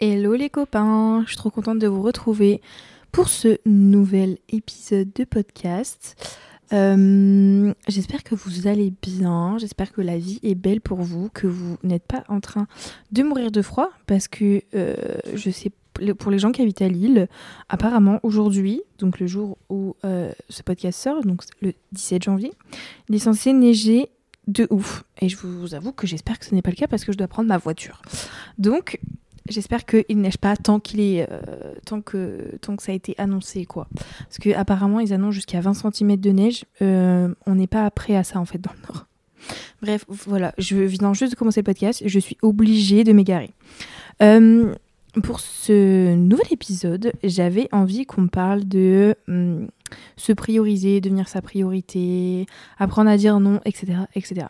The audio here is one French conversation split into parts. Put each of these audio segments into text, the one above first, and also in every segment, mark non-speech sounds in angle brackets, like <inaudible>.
Hello les copains, je suis trop contente de vous retrouver pour ce nouvel épisode de podcast. Euh, j'espère que vous allez bien, j'espère que la vie est belle pour vous, que vous n'êtes pas en train de mourir de froid parce que euh, je sais pour les gens qui habitent à Lille, apparemment aujourd'hui, donc le jour où euh, ce podcast sort, donc le 17 janvier, il est censé neiger de ouf. Et je vous avoue que j'espère que ce n'est pas le cas parce que je dois prendre ma voiture. Donc J'espère qu'il neige pas tant qu'il est euh, tant que tant que ça a été annoncé quoi. Parce que apparemment ils annoncent jusqu'à 20 cm de neige. Euh, on n'est pas prêt à ça en fait dans le nord. <laughs> Bref, voilà, je viens juste de commencer le podcast, je suis obligée de m'égarer. Euh, pour ce nouvel épisode, j'avais envie qu'on parle de hum, se prioriser, devenir sa priorité, apprendre à dire non, etc., etc.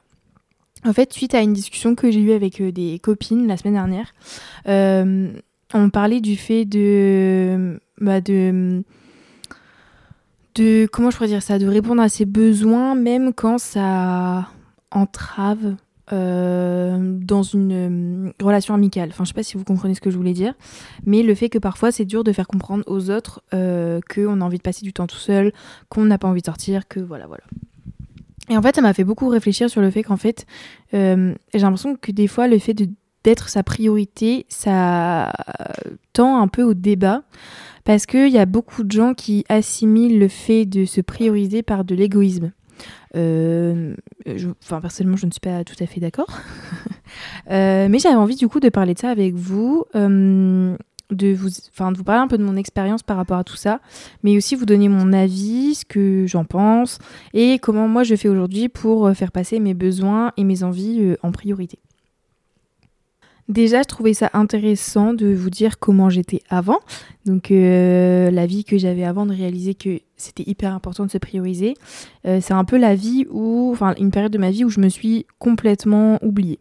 En fait, suite à une discussion que j'ai eue avec euh, des copines la semaine dernière, euh, on parlait du fait de, bah de, comment je pourrais dire ça, de répondre à ses besoins même quand ça entrave euh, dans une relation amicale. Enfin, je sais pas si vous comprenez ce que je voulais dire, mais le fait que parfois c'est dur de faire comprendre aux autres qu'on a envie de passer du temps tout seul, qu'on n'a pas envie de sortir, que voilà, voilà. Et en fait, ça m'a fait beaucoup réfléchir sur le fait qu'en fait, euh, j'ai l'impression que des fois, le fait d'être sa priorité, ça tend un peu au débat. Parce qu'il y a beaucoup de gens qui assimilent le fait de se prioriser par de l'égoïsme. Euh, enfin, personnellement, je ne suis pas tout à fait d'accord. <laughs> euh, mais j'avais envie du coup de parler de ça avec vous. De vous, enfin, de vous parler un peu de mon expérience par rapport à tout ça, mais aussi vous donner mon avis, ce que j'en pense et comment moi je fais aujourd'hui pour euh, faire passer mes besoins et mes envies euh, en priorité. Déjà, je trouvais ça intéressant de vous dire comment j'étais avant. Donc, euh, la vie que j'avais avant, de réaliser que c'était hyper important de se prioriser. c'est un peu la vie où, enfin, une période de ma vie où je me suis complètement oubliée.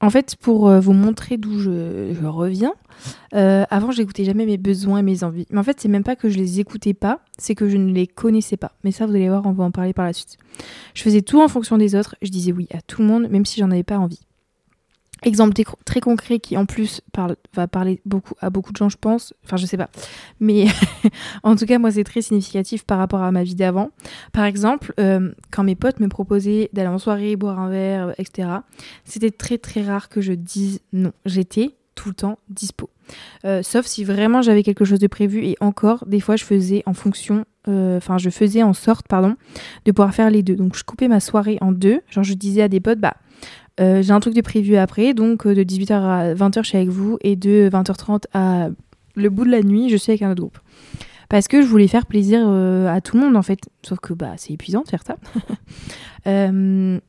En fait, pour euh, vous montrer d'où je, reviens, euh, avant, j'écoutais jamais mes besoins et mes envies. Mais en fait, c'est même pas que je les écoutais pas, c'est que je ne les connaissais pas. Mais ça, vous allez voir, on va en parler par la suite. Je faisais tout en fonction des autres. Je disais oui à tout le monde, même si j'en avais pas envie. Exemple très concret qui en plus va parler beaucoup à beaucoup de gens, je pense. Enfin, je sais pas. Mais <laughs> en tout cas, moi, c'est très significatif par rapport à ma vie d'avant. Par exemple, euh, quand mes potes me proposaient d'aller en soirée, boire un verre, etc., c'était très très rare que je dise non. J'étais tout le temps dispo. Euh, sauf si vraiment j'avais quelque chose de prévu et encore, des fois, je faisais en fonction, euh, enfin, je faisais en sorte, pardon, de pouvoir faire les deux. Donc, je coupais ma soirée en deux. Genre, je disais à des potes, bah, euh, j'ai un truc de prévu après, donc euh, de 18h à 20h, je suis avec vous, et de 20h30 à le bout de la nuit, je suis avec un autre groupe. Parce que je voulais faire plaisir euh, à tout le monde, en fait. Sauf que bah, c'est épuisant de faire ça. <laughs>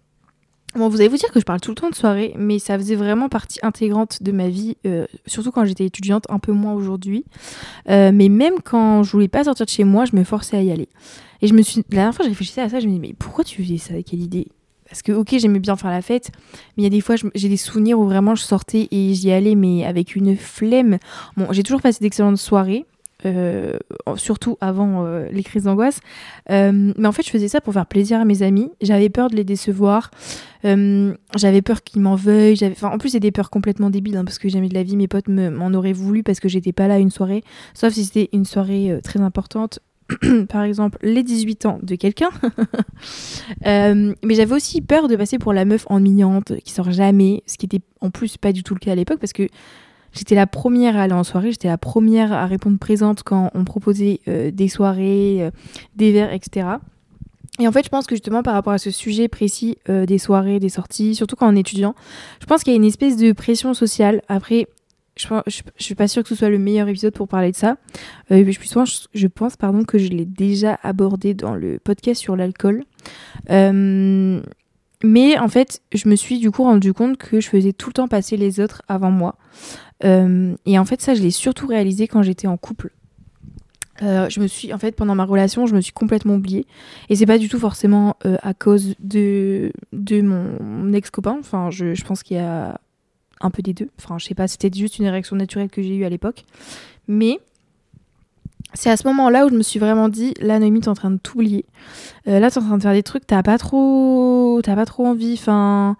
Bon, vous allez vous dire que je parle tout le temps de soirée, mais ça faisait vraiment partie intégrante de ma vie, surtout quand j'étais étudiante, un peu moins aujourd'hui. mais même quand je voulais pas sortir de chez moi, je me forçais à y aller. Et je me suis, la dernière fois, je réfléchissais à ça, je me dis mais pourquoi tu faisais ça? Quelle idée? Parce que ok j'aimais bien faire la fête mais il y a des fois j'ai des souvenirs où vraiment je sortais et j'y allais mais avec une flemme. Bon j'ai toujours passé d'excellentes soirées euh, surtout avant euh, les crises d'angoisse. Euh, mais en fait je faisais ça pour faire plaisir à mes amis. J'avais peur de les décevoir. J'avais peur qu'ils m'en veuillent. Enfin, en plus c'est des peurs complètement débiles hein, parce que jamais de la vie mes potes m'en auraient voulu parce que j'étais pas là une soirée. Sauf si c'était une soirée très importante <coughs> par exemple les 18 ans de quelqu'un. <laughs> Euh, mais j'avais aussi peur de passer pour la meuf ennuyante qui sort jamais, ce qui était en plus pas du tout le cas à l'époque parce que j'étais la première à aller en soirée, j'étais la première à répondre présente quand on proposait euh, des soirées, euh, des verres, etc. Et en fait, je pense que justement par rapport à ce sujet précis des soirées, des sorties, surtout quand on est étudiant, je pense qu'il y a une espèce de pression sociale. Après, je, je, suis pas sûre que ce soit le meilleur épisode pour parler de ça. Euh, je, pense pardon, que je l'ai déjà abordé dans le podcast sur l'alcool. Euh, mais en fait, je me suis du coup rendu compte que je faisais tout le temps passer les autres avant moi. Euh, et en fait, ça, je l'ai surtout réalisé quand j'étais en couple. je me suis, en fait, pendant ma relation, je me suis complètement oubliée. Et c'est pas du tout forcément à cause de, mon ex-copain. Enfin, je pense qu'il y a un peu des deux. Enfin, je sais pas, c'était juste une réaction naturelle que j'ai eue à l'époque. Mais c'est à ce moment-là où je me suis vraiment dit, là, Noémie, t'es en train de t'oublier. Euh, là, t'es en train de faire des trucs, t'as pas trop, t'as pas trop envie. Enfin,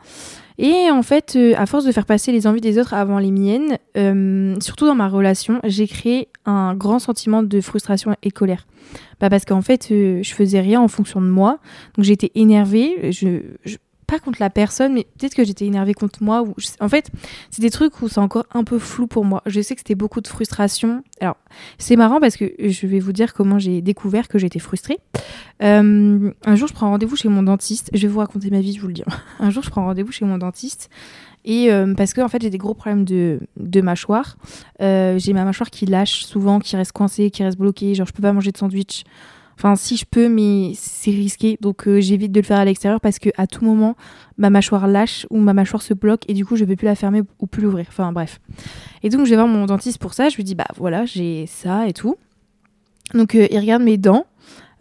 Et en fait, euh, à force de faire passer les envies des autres avant les miennes, euh, surtout dans ma relation, j'ai créé un grand sentiment de frustration et colère. Bah parce qu'en fait, euh, je faisais rien en fonction de moi. Donc j'étais énervée. Je, je- pas contre la personne, mais peut-être que j'étais énervée contre moi. Ou en fait, c'est des trucs où c'est encore un peu flou pour moi. Je sais que c'était beaucoup de frustration. Alors, c'est marrant parce que je vais vous dire comment j'ai découvert que j'étais frustrée. Euh, un jour, je prends rendez-vous chez mon dentiste. Je vais vous raconter ma vie, je vous le dis. <laughs> Un jour, je prends rendez-vous chez mon dentiste. Et euh, parce que en fait, j'ai des gros problèmes de, de mâchoire. Euh, j'ai ma mâchoire qui lâche souvent, qui reste coincée, qui reste bloquée. Genre, je peux pas manger de sandwich. Enfin, si je peux, mais c'est risqué. Donc, euh, j'évite de le faire à l'extérieur parce que à tout moment, ma mâchoire lâche ou ma mâchoire se bloque et du coup, je peux plus la fermer ou plus l'ouvrir. Enfin, bref. Et donc, je vais voir mon dentiste pour ça. Je lui dis, bah voilà, j'ai ça et tout. Donc, euh, il regarde mes dents.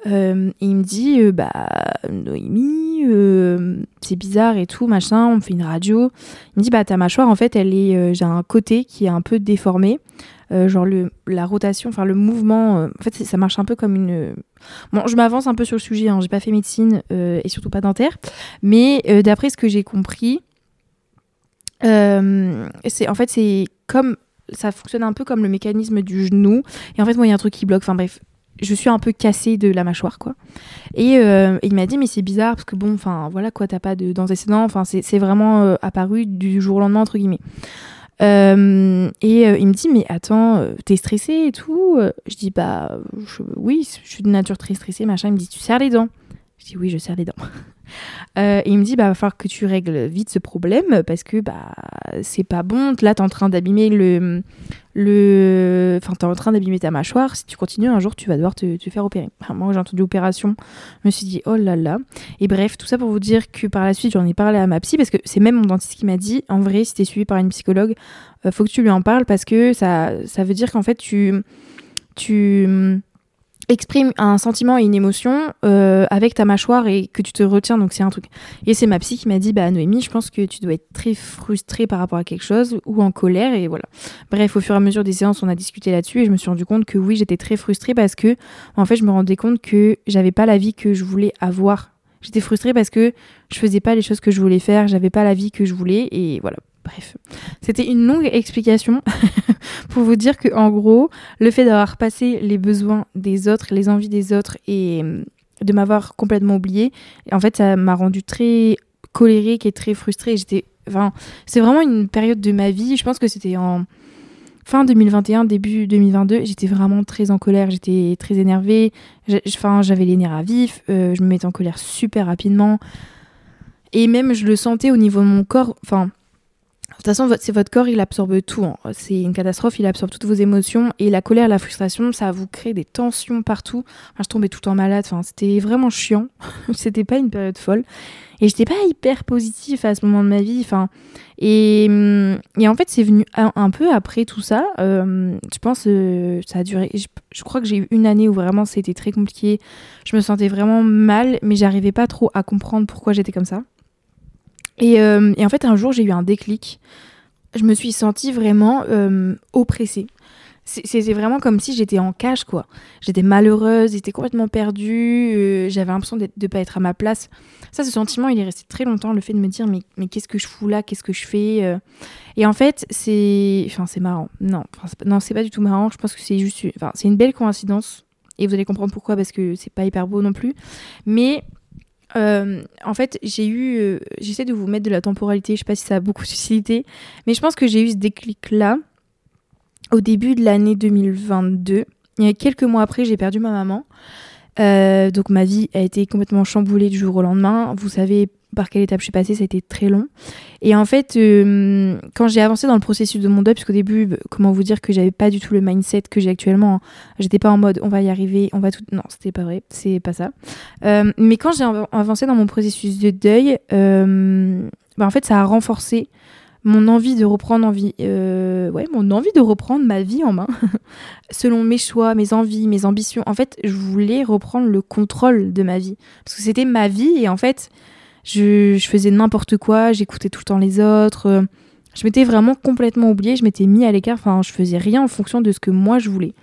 Euh, et il me dit, bah, Noémie, c'est bizarre et tout, machin, on me fait une radio. Il me dit, bah, ta mâchoire, en fait, elle est, j'ai un côté qui est un peu déformé. Euh, genre, le, la rotation, enfin, le mouvement, euh, en fait, ça marche un peu comme une. Bon, je m'avance un peu sur le sujet, hein, j'ai pas fait médecine euh, et surtout pas dentaire. Mais d'après ce que j'ai compris, c'est en fait, c'est comme. Ça fonctionne un peu comme le mécanisme du genou. Et en fait, moi, il y a un truc qui bloque. Enfin, bref, je suis un peu cassée de la mâchoire, quoi. Et il m'a dit, mais c'est bizarre, parce que bon, enfin, voilà, quoi, t'as pas de dents descendants. Enfin, c'est vraiment apparu du jour au lendemain, entre guillemets. Euh, et euh, il me dit, mais attends, euh, t'es stressée et tout? Je dis, bah, oui, je suis de nature très stressée, machin. Il me dit, tu serres les dents Je dis, oui, je serre les dents. Euh, et il me dit, bah, va falloir que tu règles vite ce problème, parce que, bah, c'est pas bon. Là, t'es en train d'abîmer le, le... Enfin, t'es en train d'abîmer ta mâchoire. Si tu continues, un jour, tu vas devoir te, faire opérer. Moi, j'ai entendu opération. Je me suis dit, oh là là. Et bref, tout ça pour vous dire que par la suite, j'en ai parlé à ma psy, parce que c'est même mon dentiste qui m'a dit, en vrai, si t'es suivi par une psychologue, euh, faut que tu lui en parles, parce que ça, ça veut dire qu'en fait, tu... tu exprimes un sentiment et une émotion euh, avec ta mâchoire et que tu te retiens donc c'est un truc. Et c'est ma psy qui m'a dit bah Noémie je pense que tu dois être très frustrée par rapport à quelque chose ou en colère et voilà. Bref au fur et à mesure des séances on a discuté là-dessus et je me suis rendu compte que oui j'étais très frustrée parce que en fait je me rendais compte que j'avais pas la vie que je voulais avoir. J'étais frustrée parce que je faisais pas les choses que je voulais faire j'avais pas la vie que je voulais et voilà bref c'était une longue explication <laughs> pour vous dire que en gros le fait d'avoir passé les besoins des autres les envies des autres et euh, de m'avoir complètement oublié en fait ça m'a rendu très colérique et très frustrée. J'étais enfin c'est vraiment une période de ma vie. Je pense que c'était en fin 2021 début 2022 j'étais vraiment très en colère. J'étais très énervée. J'avais les nerfs à vif. Euh, je me mettais en colère super rapidement. Et même je le sentais au niveau de mon corps. Enfin de toute façon, c'est votre corps, il absorbe tout. hein. C'est une catastrophe, il absorbe toutes vos émotions. Et la colère, la frustration, ça vous crée des tensions partout. Enfin, je tombais tout le temps malade. Enfin, c'était vraiment chiant. <laughs> c'était pas une période folle. Et j'étais pas hyper positive à ce moment de ma vie. Enfin, et, hum, en fait, c'est venu un, peu après tout ça. Euh, je pense euh, ça a duré. Je crois que j'ai eu une année où vraiment c'était très compliqué. Je me sentais vraiment mal, mais j'arrivais pas trop à comprendre pourquoi j'étais comme ça. Et, euh, et en fait, un jour, j'ai eu un déclic. Je me suis sentie vraiment euh, oppressée. C'était vraiment comme si j'étais en cage, quoi. J'étais malheureuse, j'étais complètement perdue, euh, j'avais l'impression de ne pas être à ma place. Ça, ce sentiment, il est resté très longtemps, le fait de me dire, mais, qu'est-ce que je fous là? Qu'est-ce que je fais Et en fait, c'est enfin, c'est marrant. Non, enfin, c'est pas- pas du tout marrant. Je pense que c'est juste... Enfin, c'est une belle coïncidence. Et vous allez comprendre pourquoi, parce que c'est pas hyper beau non plus. Mais euh, en fait, j'ai eu. euh, J'essaie de vous mettre de la temporalité, je sais pas si ça a beaucoup d'utilité, mais je pense que j'ai eu ce déclic-là au début de l'année 2022. Il y a quelques mois après, j'ai perdu ma maman. Euh, donc ma vie a été complètement chamboulée du jour au lendemain. Vous savez par quelle étape je suis passée, ça a été très long. Et en fait, euh, quand j'ai avancé dans le processus de mon deuil, puisqu'au début, comment vous dire que j'avais pas du tout le mindset que j'ai actuellement. hein. J'étais pas en mode on va y arriver, on va tout. Non, c'était pas vrai, c'est pas ça. Euh, mais quand j'ai av- avancé dans mon processus de deuil, bah, en fait, ça a renforcé mon envie de reprendre envie, euh, ouais, mon envie de reprendre ma vie en main, <laughs> selon mes choix, mes envies, mes ambitions. En fait, je voulais reprendre le contrôle de ma vie parce que c'était ma vie et en fait, je, je faisais n'importe quoi, j'écoutais tout le temps les autres. je m'étais vraiment complètement oubliée, je m'étais mis à l'écart. Enfin, je faisais rien en fonction de ce que moi je voulais.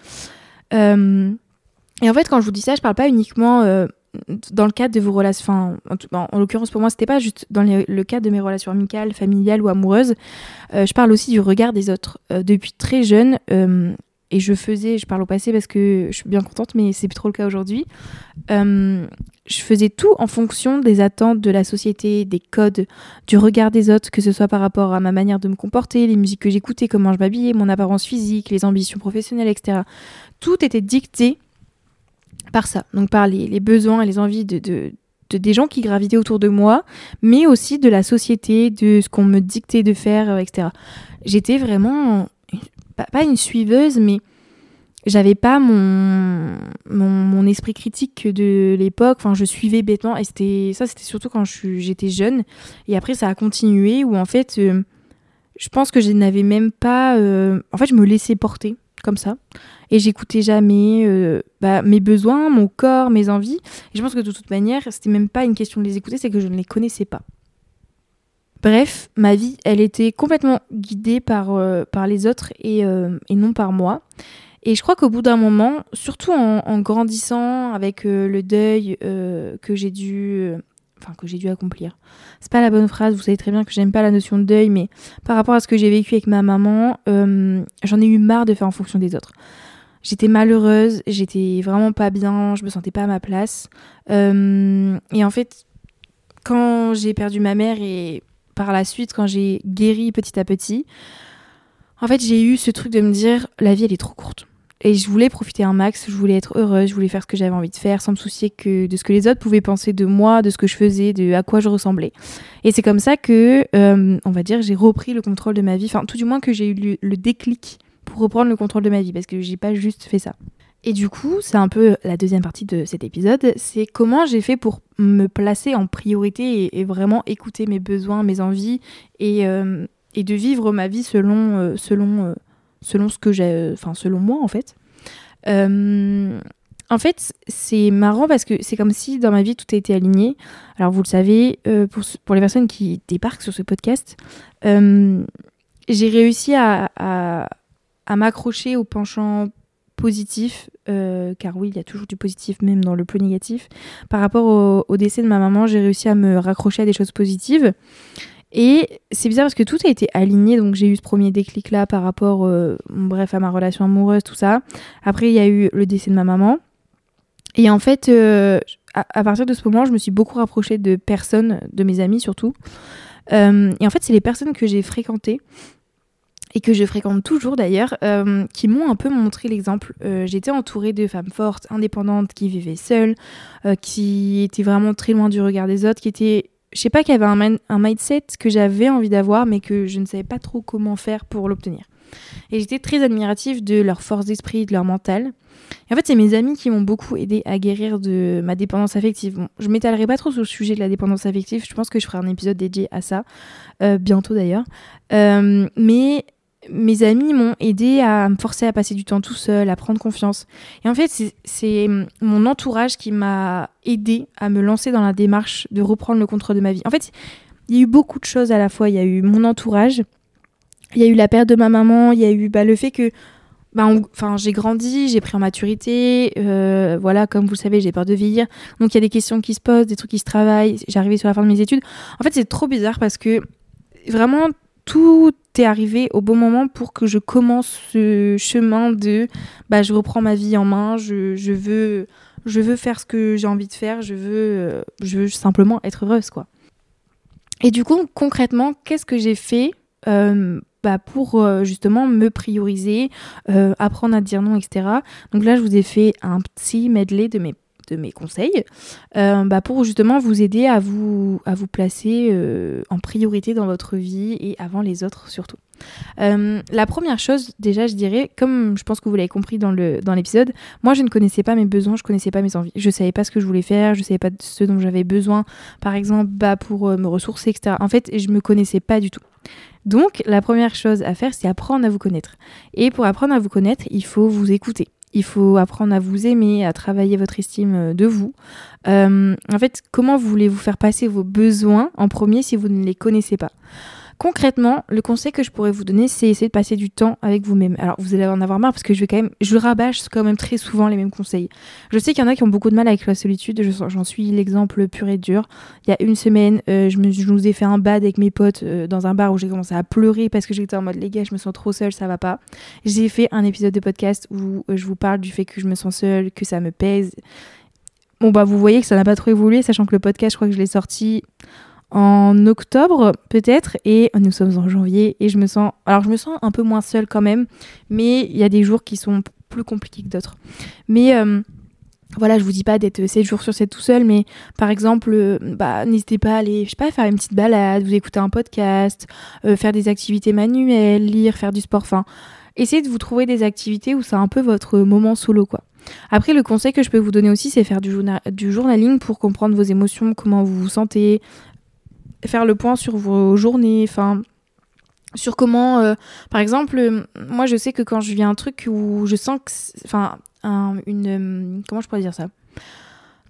Euh, et en fait, quand je vous dis ça, je parle pas uniquement euh, dans le cadre de vos relations, enfin, en, l'occurrence pour moi, c'était pas juste dans le cadre de mes relations amicales, familiales ou amoureuses. Euh, je parle aussi du regard des autres. Euh, depuis très jeune, euh, et je faisais, je parle au passé parce que je suis bien contente, mais c'est plus trop le cas aujourd'hui. je faisais tout en fonction des attentes de la société, des codes, du regard des autres, que ce soit par rapport à ma manière de me comporter, les musiques que j'écoutais, comment je m'habillais, mon apparence physique, les ambitions professionnelles, etc. Tout était dicté par ça, donc par les, besoins et les envies de, de, des gens qui gravitaient autour de moi, mais aussi de la société, de ce qu'on me dictait de faire, euh, etc. J'étais vraiment, pas, une suiveuse, mais j'avais pas mon, mon, esprit critique de l'époque. Enfin, je suivais bêtement. Et c'était ça, c'était surtout quand j'étais jeune. Et après, ça a continué où en fait, euh, je pense que je n'avais même pas. Euh, en fait, je me laissais porter comme ça. Et j'écoutais jamais euh, bah, mes besoins, mon corps, mes envies. Je pense que de toute manière, c'était même pas une question de les écouter, c'est que je ne les connaissais pas. Bref, ma vie, elle était complètement guidée par, euh, les autres et, euh, et, non par moi. Et je crois qu'au bout d'un moment, surtout en, grandissant avec le deuil que j'ai dû enfin que j'ai dû accomplir. C'est pas la bonne phrase, vous savez très bien que j'aime pas la notion de deuil, mais par rapport à ce que j'ai vécu avec ma maman, euh, j'en ai eu marre de faire en fonction des autres. J'étais malheureuse, j'étais vraiment pas bien, je me sentais pas à ma place. Euh, et en fait, quand j'ai perdu ma mère et par la suite, quand j'ai guéri petit à petit, en fait, j'ai eu ce truc de me dire la vie elle est trop courte. Et je voulais profiter un max, je voulais être heureuse, je voulais faire ce que j'avais envie de faire sans me soucier que de ce que les autres pouvaient penser de moi, de ce que je faisais, de à quoi je ressemblais. Et c'est comme ça que, euh, on va dire, j'ai repris le contrôle de ma vie, enfin tout du moins que j'ai eu le, déclic pour reprendre le contrôle de ma vie, parce que j'ai pas juste fait ça. Et du coup, c'est un peu la deuxième partie de cet épisode, c'est comment j'ai fait pour me placer en priorité et, vraiment écouter mes besoins, mes envies et, euh, et de vivre ma vie selon, euh, selon selon ce que j'ai, enfin selon moi en fait. Euh, en fait, c'est marrant parce que c'est comme si dans ma vie tout a été aligné. Alors vous le savez, euh, pour, pour, les personnes qui débarquent sur ce podcast, euh, j'ai réussi à, à, m'accrocher au penchant positif, car oui, il y a toujours du positif même dans le plus négatif. Par rapport au, au décès de ma maman, j'ai réussi à me raccrocher à des choses positives. Et c'est bizarre parce que tout a été aligné, donc j'ai eu ce premier déclic là par rapport, euh, bref, à ma relation amoureuse, tout ça. Après, il y a eu le décès de ma maman. Et en fait, euh, à, partir de ce moment, je me suis beaucoup rapprochée de personnes, de mes amis surtout. Euh, et en fait, c'est les personnes que j'ai fréquentées et que je fréquente toujours d'ailleurs, qui m'ont un peu montré l'exemple. J'étais entourée de femmes fortes, indépendantes, qui vivaient seules, qui étaient vraiment très loin du regard des autres, qui étaient je sais pas qu'il y avait un, mindset que j'avais envie d'avoir, mais que je ne savais pas trop comment faire pour l'obtenir. Et j'étais très admirative de leur force d'esprit, de leur mental. Et en fait, c'est mes amis qui m'ont beaucoup aidé à guérir de ma dépendance affective. Je m'étalerai pas trop sur le sujet de la dépendance affective. Je pense que je ferai un épisode dédié à ça, euh, bientôt d'ailleurs. Euh, mais mes amis m'ont aidé à me forcer à passer du temps tout seul, à prendre confiance. Et en fait, c'est mon entourage qui m'a aidé à me lancer dans la démarche de reprendre le contrôle de ma vie. En fait, il y a eu beaucoup de choses à la fois. Il y a eu mon entourage, il y a eu la perte de ma maman, il y a eu bah, le fait que bah, enfin, j'ai grandi, j'ai pris en maturité, euh, voilà, comme vous le savez, j'ai peur de vieillir. Donc il y a des questions qui se posent, des trucs qui se travaillent. Arrivé sur la fin de mes études. En fait, c'est trop bizarre parce que vraiment tout est arrivé au bon moment pour que je commence ce chemin de bah, je reprends ma vie en main, je, je veux, je veux faire ce que j'ai envie de faire, je veux, euh, simplement être heureuse. quoi. Et du coup, concrètement, qu'est-ce que j'ai fait euh, bah, pour euh, justement me prioriser, apprendre à dire non, etc. Donc là, je vous ai fait un petit medley de mes de mes conseils euh, bah pour justement vous aider à vous, à vous placer euh, en priorité dans votre vie et avant les autres surtout. Euh, la première chose, déjà, je dirais, comme je pense que vous l'avez compris dans l'épisode, dans moi je ne connaissais pas mes besoins, je connaissais pas mes envies. Je savais pas ce que je voulais faire, je savais pas ce dont j'avais besoin, par exemple, bah, pour me ressourcer, etc. En fait, je me connaissais pas du tout. Donc, la première chose à faire, c'est apprendre à vous connaître. Et pour apprendre à vous connaître, il faut vous écouter. Il faut apprendre à vous aimer, à travailler votre estime euh, de vous. Euh, en fait, comment voulez-vous faire passer vos besoins en premier si vous ne les connaissez pas? Concrètement, le conseil que je pourrais vous donner, c'est essayer de passer du temps avec vous-même. Alors, vous allez en avoir marre parce que je vais quand même, je rabâche quand même très souvent les mêmes conseils. Je sais qu'il y en a qui ont beaucoup de mal avec la solitude. J'en suis l'exemple pur et dur. Il y a une semaine, euh, je, nous ai fait un bad avec mes potes euh, dans un bar où j'ai commencé à pleurer parce que j'étais en mode les gars, je me sens trop seule, ça va pas. J'ai fait un épisode de podcast où euh, je vous parle du fait que je me sens seule, que ça me pèse. Bon bah vous voyez que ça n'a pas trop évolué, sachant que le podcast, je crois que je l'ai sorti en octobre peut-être et nous sommes en janvier et je me sens alors je me sens un peu moins seule quand même mais il y a des jours qui sont plus compliqués que d'autres mais euh, voilà, je vous dis pas d'être 7 jours sur 7 tout seul, mais par exemple, euh, bah, n'hésitez pas à aller, je sais pas, faire une petite balade, vous écouter un podcast, euh, faire des activités manuelles, lire, faire du sport, enfin, essayez de vous trouver des activités où c'est un peu votre moment solo. Après, le conseil que je peux vous donner aussi, c'est faire du, journaling pour comprendre vos émotions, comment vous vous sentez, faire le point sur vos journées, enfin sur comment, euh, par exemple, euh, moi je sais que quand je vis un truc où je sens que, enfin, une, euh, comment je pourrais dire ça?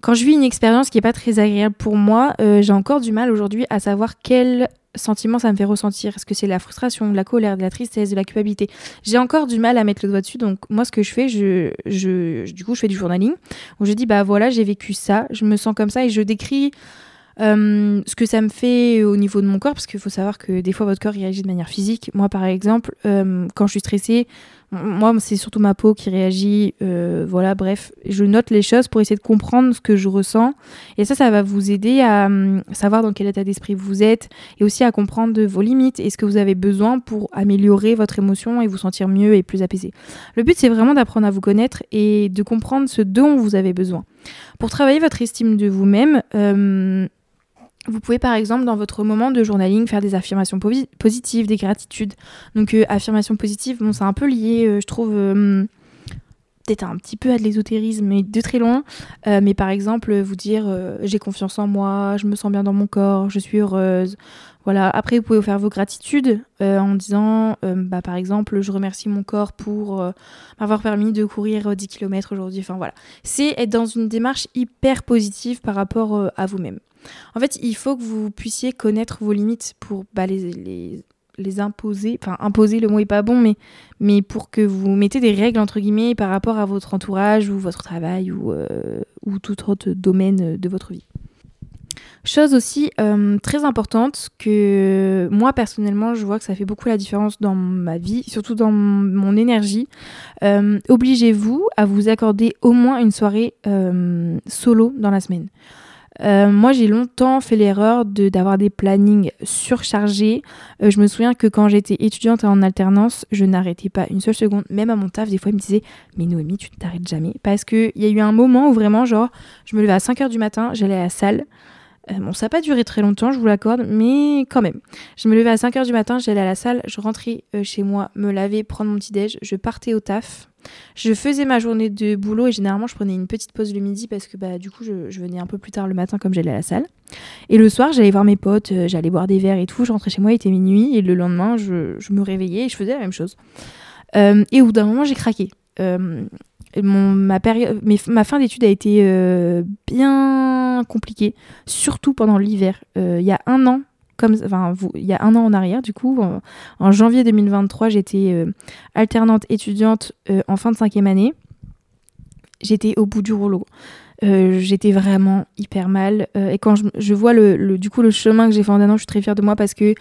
Quand je vis une expérience qui est pas très agréable pour moi, j'ai encore du mal aujourd'hui à savoir quel sentiment ça me fait ressentir. Est-ce que c'est la frustration, de la colère, de la tristesse, de la culpabilité? J'ai encore du mal à mettre le doigt dessus. Donc moi, ce que je fais, je, je, du coup, je fais du journaling où je dis bah voilà, j'ai vécu ça, je me sens comme ça et je décris euh, ce que ça me fait au niveau de mon corps, parce qu'il faut savoir que des fois votre corps réagit de manière physique. Moi, par exemple, euh, quand je suis stressée, moi, c'est surtout ma peau qui réagit. Euh, voilà, bref, je note les choses pour essayer de comprendre ce que je ressens. Et ça, ça va vous aider à savoir dans quel état d'esprit vous êtes et aussi à comprendre vos limites et ce que vous avez besoin pour améliorer votre émotion et vous sentir mieux et plus apaisé. Le but, c'est vraiment d'apprendre à vous connaître et de comprendre ce dont vous avez besoin. Pour travailler votre estime de vous-même, vous pouvez par exemple dans votre moment de journaling faire des affirmations positives, des gratitudes. Donc euh, affirmations positives, bon c'est un peu lié, euh, je trouve, euh, peut-être un petit peu à de l'ésotérisme, mais de très loin. mais par exemple vous dire j'ai confiance en moi, je me sens bien dans mon corps, je suis heureuse. Voilà. Après vous pouvez faire vos gratitudes en disant bah, par exemple je remercie mon corps pour m'avoir permis de courir 10 km aujourd'hui. Enfin voilà. C'est être dans une démarche hyper positive par rapport à vous-même. En fait, il faut que vous puissiez connaître vos limites pour bah, les, imposer. Enfin, imposer, le mot est pas bon, mais, mais pour que vous mettez des règles, entre guillemets, par rapport à votre entourage ou votre travail ou, euh, ou tout autre domaine de votre vie. Chose aussi euh, très importante que moi personnellement je vois que ça fait beaucoup la différence dans ma vie, surtout dans mon énergie. Euh, obligez-vous à vous accorder au moins une soirée solo dans la semaine. Euh, moi, j'ai longtemps fait l'erreur de, d'avoir des plannings surchargés. Euh, je me souviens que quand j'étais étudiante en alternance, je n'arrêtais pas une seule seconde. Même à mon taf, des fois, ils me disaient Mais Noémie, tu ne t'arrêtes jamais. Parce qu'il y a eu un moment où vraiment, genre, je me levais à 5 h du matin, j'allais à la salle. Euh, bon, ça n'a pas duré très longtemps, je vous l'accorde, mais quand même. Je me levais à 5 h du matin, j'allais à la salle, je rentrais chez moi, me laver, prendre mon petit déj, je partais au taf. Je faisais ma journée de boulot et généralement je prenais une petite pause le midi parce que bah, du coup je, venais un peu plus tard le matin comme j'allais à la salle. Et le soir j'allais voir mes potes, euh, j'allais boire des verres et tout, je rentrais chez moi, il était minuit et le lendemain je, me réveillais et je faisais la même chose. Euh, et au bout d'un moment j'ai craqué. Euh, mon, ma, période, ma fin d'études a été bien compliquée, surtout pendant l'hiver. Il y a un an, comme enfin, il y a un an en arrière, du coup, en, janvier 2023, j'étais euh, alternante étudiante euh, en fin de cinquième année. J'étais au bout du rouleau. Euh, j'étais vraiment hyper mal. et quand je, vois le, du coup le chemin que j'ai fait en un an, je suis très fière de moi parce que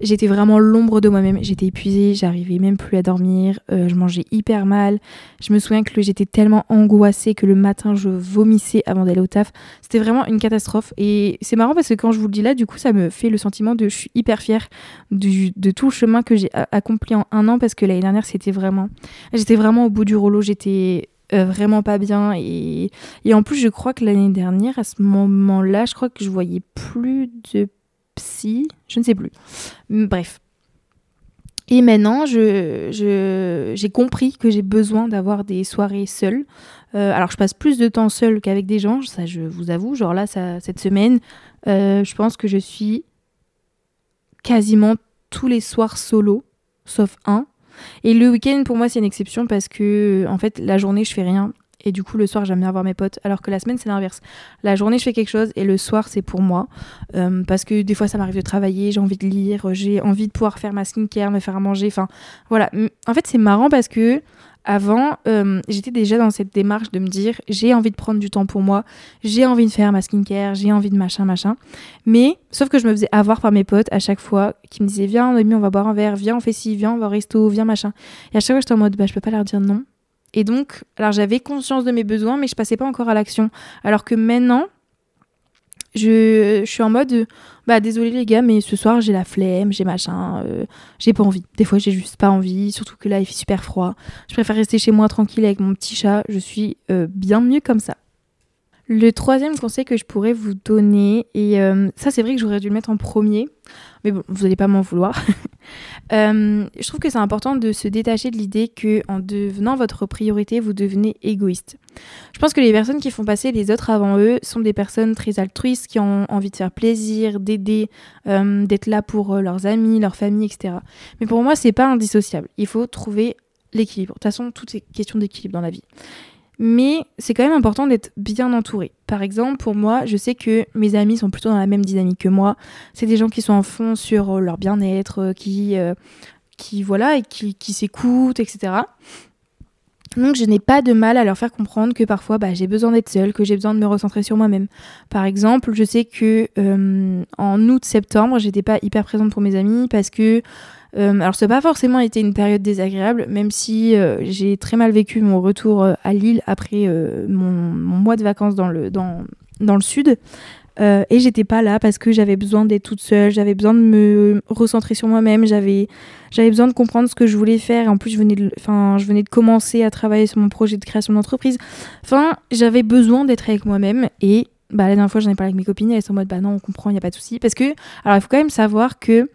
J'étais vraiment l'ombre de moi-même. J'étais épuisée, j'arrivais même plus à dormir, euh, je mangeais hyper mal. Je me souviens que j'étais tellement angoissée que le matin je vomissais avant d'aller au taf. C'était vraiment une catastrophe. Et c'est marrant parce que quand je vous le dis là, du coup, ça me fait le sentiment de je suis hyper fière de tout le chemin que j'ai accompli en un an parce que l'année dernière, c'était vraiment. J'étais vraiment au bout du rouleau, j'étais euh, vraiment pas bien. Et, et en plus, je crois que l'année dernière, à ce moment-là, je crois que je voyais plus de psy, je ne sais plus. Bref. Et maintenant, je, j'ai compris que j'ai besoin d'avoir des soirées seules. Euh, alors, je passe plus de temps seule qu'avec des gens, ça je vous avoue. Genre là, ça, cette semaine, euh, je pense que je suis quasiment tous les soirs solo, sauf un. Et le week-end, pour moi, c'est une exception parce que, en fait, la journée, je fais rien Et du coup, le soir, j'aime bien voir mes potes. Alors que la semaine, c'est l'inverse. La journée, je fais quelque chose et le soir, c'est pour moi. Euh, parce que des fois, ça m'arrive de travailler, j'ai envie de lire, j'ai envie de pouvoir faire ma skincare, me faire à manger. Enfin, voilà. En fait, c'est marrant parce que avant, euh, j'étais déjà dans cette démarche de me dire j'ai envie de prendre du temps pour moi, j'ai envie de faire ma skincare, j'ai envie de machin, machin. Mais, sauf que je me faisais avoir par mes potes à chaque fois qui me disaient viens, on va boire un verre, viens, on fait ci, viens, on va au resto, viens, machin. Et à chaque fois, j'étais en mode bah, je peux pas leur dire non et donc, alors j'avais conscience de mes besoins, mais je passais pas encore à l'action. Alors que maintenant, je, suis en mode, bah désolé les gars, mais ce soir j'ai la flemme, j'ai machin, euh, j'ai pas envie. Des fois j'ai juste pas envie, surtout que là il fait super froid. Je préfère rester chez moi tranquille avec mon petit chat, je suis euh, bien mieux comme ça. Le troisième conseil que je pourrais vous donner, et euh, ça c'est vrai que j'aurais dû le mettre en premier, mais bon, vous n'allez pas m'en vouloir. <laughs> Euh, je trouve que c'est important de se détacher de l'idée que en devenant votre priorité, vous devenez égoïste. Je pense que les personnes qui font passer les autres avant eux sont des personnes très altruistes qui ont envie de faire plaisir, d'aider, euh, d'être là pour leurs amis, leur famille, etc. Mais pour moi, c'est pas indissociable. Il faut trouver l'équilibre. De toute façon, tout est question d'équilibre dans la vie mais c'est quand même important d'être bien entouré. Par exemple, pour moi, je sais que mes amis sont plutôt dans la même dynamique que moi. C'est des gens qui sont en fond sur euh, leur bien-être, euh, qui, euh, qui voilà, et qui, qui s'écoutent, etc. Donc je n'ai pas de mal à leur faire comprendre que parfois bah, j'ai besoin d'être seule, que j'ai besoin de me recentrer sur moi-même. Par exemple, je sais que en août-septembre, j'étais pas hyper présente pour mes amis parce que euh, alors ça n'a pas forcément été une période désagréable, même si euh, j'ai très mal vécu mon retour euh, à Lille après mon, mois de vacances dans le, dans, dans le sud. et j'étais pas là parce que j'avais besoin d'être toute seule, j'avais besoin de me recentrer sur moi-même, j'avais besoin de comprendre ce que je voulais faire. En plus, je venais de, je venais de commencer à travailler sur mon projet de création d'entreprise. Enfin, j'avais besoin d'être avec moi-même et bah, la dernière fois, j'en ai parlé avec mes copines, elles sont en mode bah non, on comprend, il n'y a pas de souci. Parce que, alors il faut quand même savoir que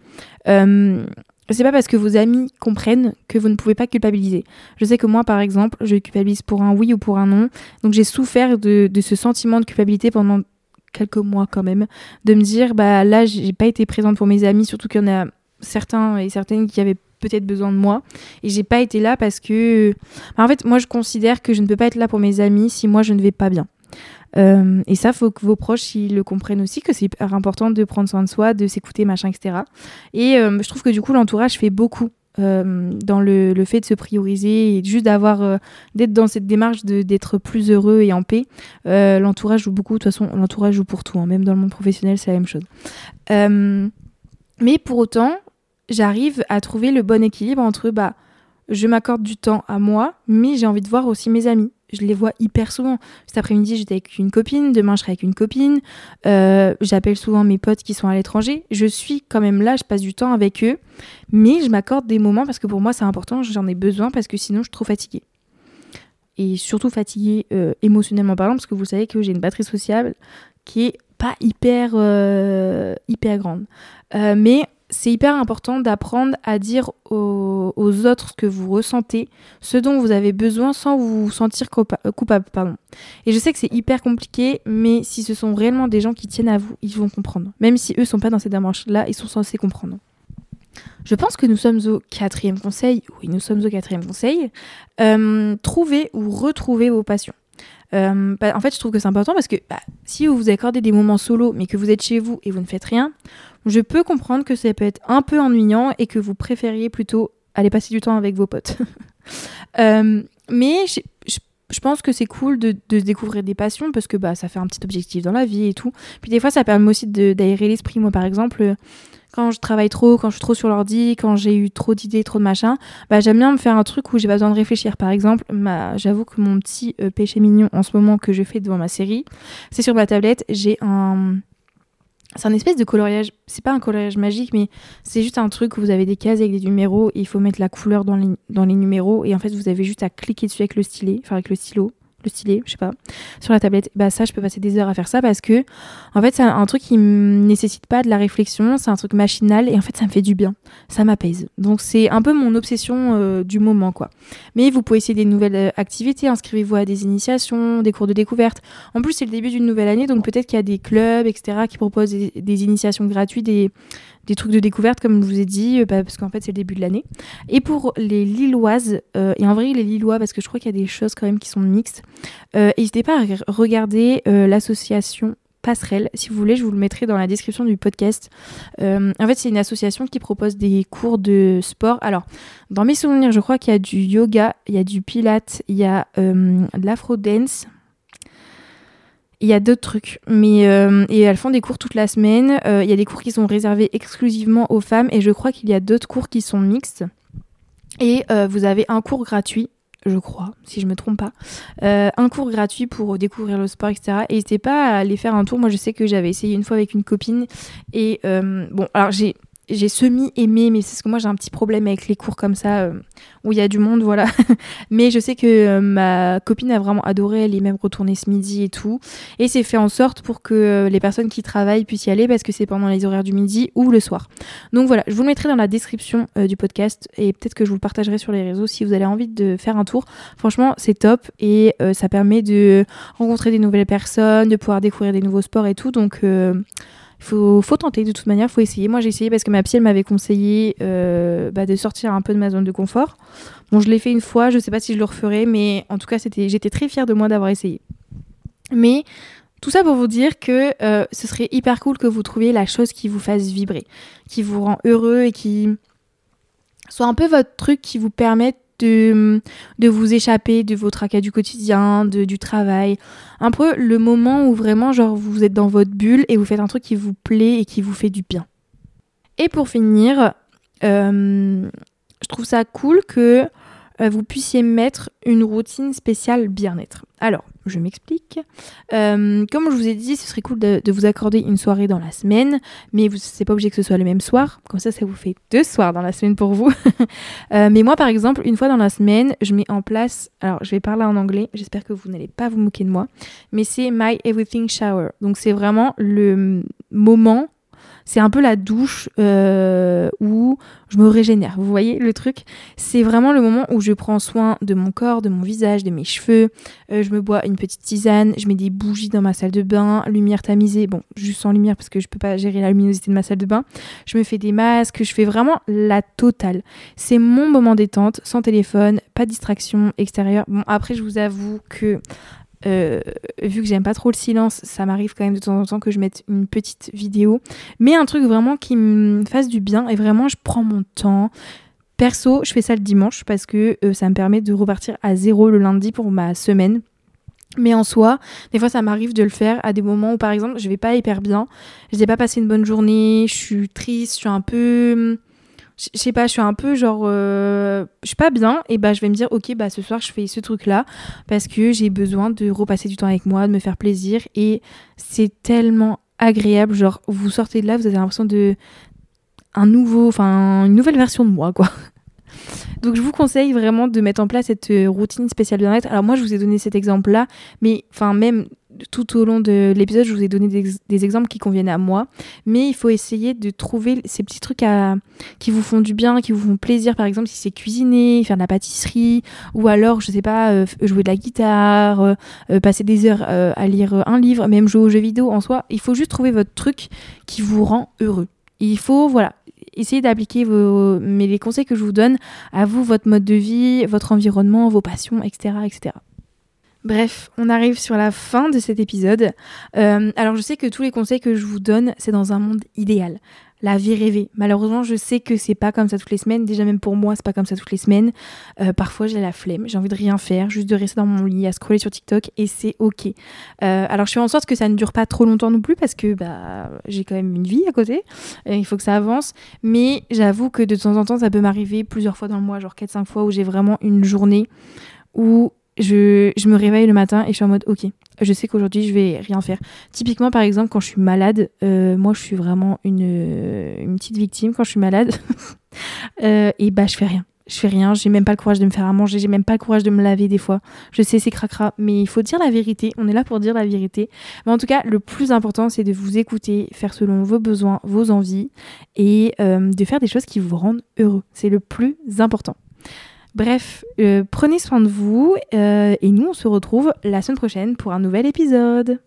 c'est pas parce que vos amis comprennent que vous ne pouvez pas culpabiliser. Je sais que moi, par exemple, je culpabilise pour un oui ou pour un non. Donc j'ai souffert de, ce sentiment de culpabilité pendant quelques mois quand même, de me dire bah là j'ai pas été présente pour mes amis, surtout qu'il y en a certains et certaines qui avaient peut-être besoin de moi et j'ai pas été là parce que bah, en fait moi je considère que je ne peux pas être là pour mes amis si moi je ne vais pas bien. Euh, et ça, faut que vos proches ils le comprennent aussi, que c'est important de prendre soin de soi, de s'écouter, machin, etc. Et euh, je trouve que du coup, l'entourage fait beaucoup euh, dans le, le, fait de se prioriser et juste d'avoir d'être dans cette démarche d'être plus heureux et en paix. l'entourage joue beaucoup. De toute façon, l'entourage joue pour tout. Hein. Même dans le monde professionnel, c'est la même chose. mais pour autant, j'arrive à trouver le bon équilibre entre bah je m'accorde du temps à moi, mais j'ai envie de voir aussi mes amis je les vois hyper souvent. Cet après-midi, j'étais avec une copine, demain, je serai avec une copine. Euh, j'appelle souvent mes potes qui sont à l'étranger. Je suis quand même là, je passe du temps avec eux, mais je m'accorde des moments parce que pour moi, c'est important, j'en ai besoin parce que sinon, je suis trop fatiguée. Et surtout fatiguée euh, émotionnellement parlant, parce que vous savez que j'ai une batterie sociale qui est pas hyper, euh, hyper grande. mais c'est hyper important d'apprendre à dire aux, autres ce que vous ressentez, ce dont vous avez besoin sans vous sentir euh, coupable. Et je sais que c'est hyper compliqué, mais si ce sont réellement des gens qui tiennent à vous, ils vont comprendre. Même si eux sont pas dans cette démarche-là, ils sont censés comprendre. Je pense que nous sommes au quatrième conseil. Oui, nous sommes au quatrième conseil. Euh, trouvez ou retrouvez vos passions. Euh, bah, en fait, je trouve que c'est important parce que bah, si vous vous accordez des moments solo, mais que vous êtes chez vous et vous ne faites rien, je peux comprendre que ça peut être un peu ennuyant et que vous préfériez plutôt aller passer du temps avec vos potes. <laughs> Euh, mais je, pense que c'est cool de, de, découvrir des passions parce que bah, ça fait un petit objectif dans la vie et tout. Puis des fois, ça permet aussi d'aérer l'esprit. Moi, par exemple, quand je travaille trop, quand je suis trop sur l'ordi, quand j'ai eu trop d'idées, trop de machin, bah, j'aime bien me faire un truc où j'ai pas besoin de réfléchir. Par exemple, j'avoue que mon petit euh, péché mignon en ce moment que je fais devant ma série, c'est sur ma tablette, j'ai un c'est un espèce de coloriage, c'est pas un coloriage magique, mais c'est juste un truc où vous avez des cases avec des numéros et il faut mettre la couleur dans les, dans les numéros. Et en fait vous avez juste à cliquer dessus avec le stylet, enfin avec le stylo le stylet, je sais pas, sur la tablette, bah ça je peux passer des heures à faire ça parce que en fait c'est un, truc qui ne nécessite pas de la réflexion, c'est un truc machinal et en fait ça me fait du bien, ça m'apaise. Donc c'est un peu mon obsession euh, du moment quoi. Mais vous pouvez essayer des nouvelles euh, activités, inscrivez-vous à des initiations, des cours de découverte. En plus c'est le début d'une nouvelle année donc peut-être qu'il y a des clubs etc qui proposent des, initiations gratuites, des, des trucs de découverte, comme je vous ai dit, euh, bah, parce qu'en fait, c'est le début de l'année. Et pour les Lilloises, et en vrai, les Lillois, parce que je crois qu'il y a des choses quand même qui sont mixtes, N'hésitez pas à regarder l'association Passerelle. Si vous voulez, je vous le mettrai dans la description du podcast. en fait, c'est une association qui propose des cours de sport. Alors, dans mes souvenirs, je crois qu'il y a du yoga, il y a du pilates, il y a de l'afro-dance. Il y a d'autres trucs, mais et elles font des cours toute la semaine. il y a des cours qui sont réservés exclusivement aux femmes et je crois qu'il y a d'autres cours qui sont mixtes. Et euh, vous avez un cours gratuit, je crois, si je me trompe pas. Euh, un cours gratuit pour découvrir le sport, etc. Et n'hésitez pas à aller faire un tour. Moi, je sais que j'avais essayé une fois avec une copine. Et euh, bon, alors j'ai j'ai semi-aimé, mais c'est ce que moi j'ai un petit problème avec les cours comme ça, euh, où il y a du monde, voilà. <laughs> mais je sais que euh, ma copine a vraiment adoré, elle est même retournée ce midi et tout. Et c'est fait en sorte pour que euh, les personnes qui travaillent puissent y aller parce que c'est pendant les horaires du midi ou le soir. Donc voilà, je vous le mettrai dans la description du podcast et peut-être que je vous le partagerai sur les réseaux si vous avez envie de faire un tour. Franchement, c'est top et ça permet de rencontrer des nouvelles personnes, de pouvoir découvrir des nouveaux sports et tout. Donc faut, faut, tenter de toute manière, faut essayer. Moi, j'ai essayé parce que ma psy, m'avait conseillé euh, bah, de sortir un peu de ma zone de confort. Bon, je l'ai fait une fois, je sais pas si je le referai, mais en tout cas, j'étais très fière de moi d'avoir essayé. Mais tout ça pour vous dire que euh, ce serait hyper cool que vous trouviez la chose qui vous fasse vibrer, qui vous rend heureux et qui soit un peu votre truc qui vous permette de, de vous échapper de vos tracas du quotidien, de, du travail. Un peu le moment où vraiment, genre, vous êtes dans votre bulle et vous faites un truc qui vous plaît et qui vous fait du bien. Et pour finir, euh, je trouve ça cool que vous puissiez mettre une routine spéciale bien-être. Alors, je m'explique. Euh, comme je vous ai dit, ce serait cool de, vous accorder une soirée dans la semaine, mais vous c'est pas obligé que ce soit le même soir. Comme ça, ça vous fait deux soirs dans la semaine pour vous. <laughs> Euh, mais moi, par exemple, une fois dans la semaine, je mets en place. Alors, je vais parler en anglais. J'espère que vous n'allez pas vous moquer de moi. Mais c'est My Everything Shower. Donc, c'est vraiment le moment c'est un peu la douche euh, où je me régénère. Vous voyez le truc? C'est vraiment le moment où je prends soin de mon corps, de mon visage, de mes cheveux. Euh, je me bois une petite tisane, je mets des bougies dans ma salle de bain, lumière tamisée. Bon, juste sans lumière parce que je peux pas gérer la luminosité de ma salle de bain. Je me fais des masques, je fais vraiment la totale. C'est mon moment détente, sans téléphone, pas de distraction extérieure. Bon, après, je vous avoue que euh, vu que j'aime pas trop le silence, ça m'arrive quand même de temps en temps que je mette une petite vidéo. Mais un truc vraiment qui me fasse du bien et vraiment je prends mon temps. Perso, je fais ça le dimanche parce que euh, ça me permet de repartir à zéro le lundi pour ma semaine. Mais en soi, des fois ça m'arrive de le faire à des moments où par exemple je vais pas hyper bien, je n'ai pas passé une bonne journée, je suis triste, je suis un peu je sais pas, je suis un peu genre, euh, je suis pas bien, et bah je vais me dire, ok, bah ce soir je fais ce truc-là parce que j'ai besoin de repasser du temps avec moi, de me faire plaisir, et c'est tellement agréable, genre vous sortez de là, vous avez l'impression de un nouveau, enfin une nouvelle version de moi, quoi. <laughs> Donc je vous conseille vraiment de mettre en place cette euh, routine spéciale bien-être. Alors moi je vous ai donné cet exemple-là, mais enfin même tout au long de l'épisode, je vous ai donné des, exemples qui conviennent à moi. Mais il faut essayer de trouver ces petits trucs qui vous font du bien, qui vous font plaisir. Par exemple, si c'est cuisiner, faire de la pâtisserie, ou alors, je sais pas, euh, jouer de la guitare, euh, euh, passer des heures à lire un livre, même jouer aux jeux vidéo en soi. Il faut juste trouver votre truc qui vous rend heureux. Il faut, voilà, essayer d'appliquer vos, mais les conseils que je vous donne à vous, votre mode de vie, votre environnement, vos passions, etc., etc. Bref, on arrive sur la fin de cet épisode. Euh, alors je sais que tous les conseils que je vous donne, c'est dans un monde idéal. La vie rêvée. Malheureusement, je sais que c'est pas comme ça toutes les semaines. Déjà même pour moi, c'est pas comme ça toutes les semaines. Euh, parfois, j'ai la flemme, j'ai envie de rien faire, juste de rester dans mon lit à scroller sur TikTok et c'est ok. Euh, alors je fais en sorte que ça ne dure pas trop longtemps non plus parce que bah j'ai quand même une vie à côté. il faut que ça avance. Mais j'avoue que de temps en temps, ça peut m'arriver plusieurs fois dans le mois, genre 4-5 fois où j'ai vraiment une journée où je, me réveille le matin et je suis en mode ok, je sais qu'aujourd'hui je vais rien faire. Typiquement par exemple quand je suis malade, euh, moi je suis vraiment une, une, petite victime quand je suis malade <laughs> euh, et bah je fais rien. Je fais rien, j'ai même pas le courage de me faire à manger, j'ai même pas le courage de me laver des fois. Je sais c'est cracra, mais il faut dire la vérité, on est là pour dire la vérité. Mais en tout cas, le plus important c'est de vous écouter, faire selon vos besoins, vos envies et euh, de faire des choses qui vous rendent heureux. C'est le plus important. Bref, euh, prenez soin de vous euh, et nous on se retrouve la semaine prochaine pour un nouvel épisode.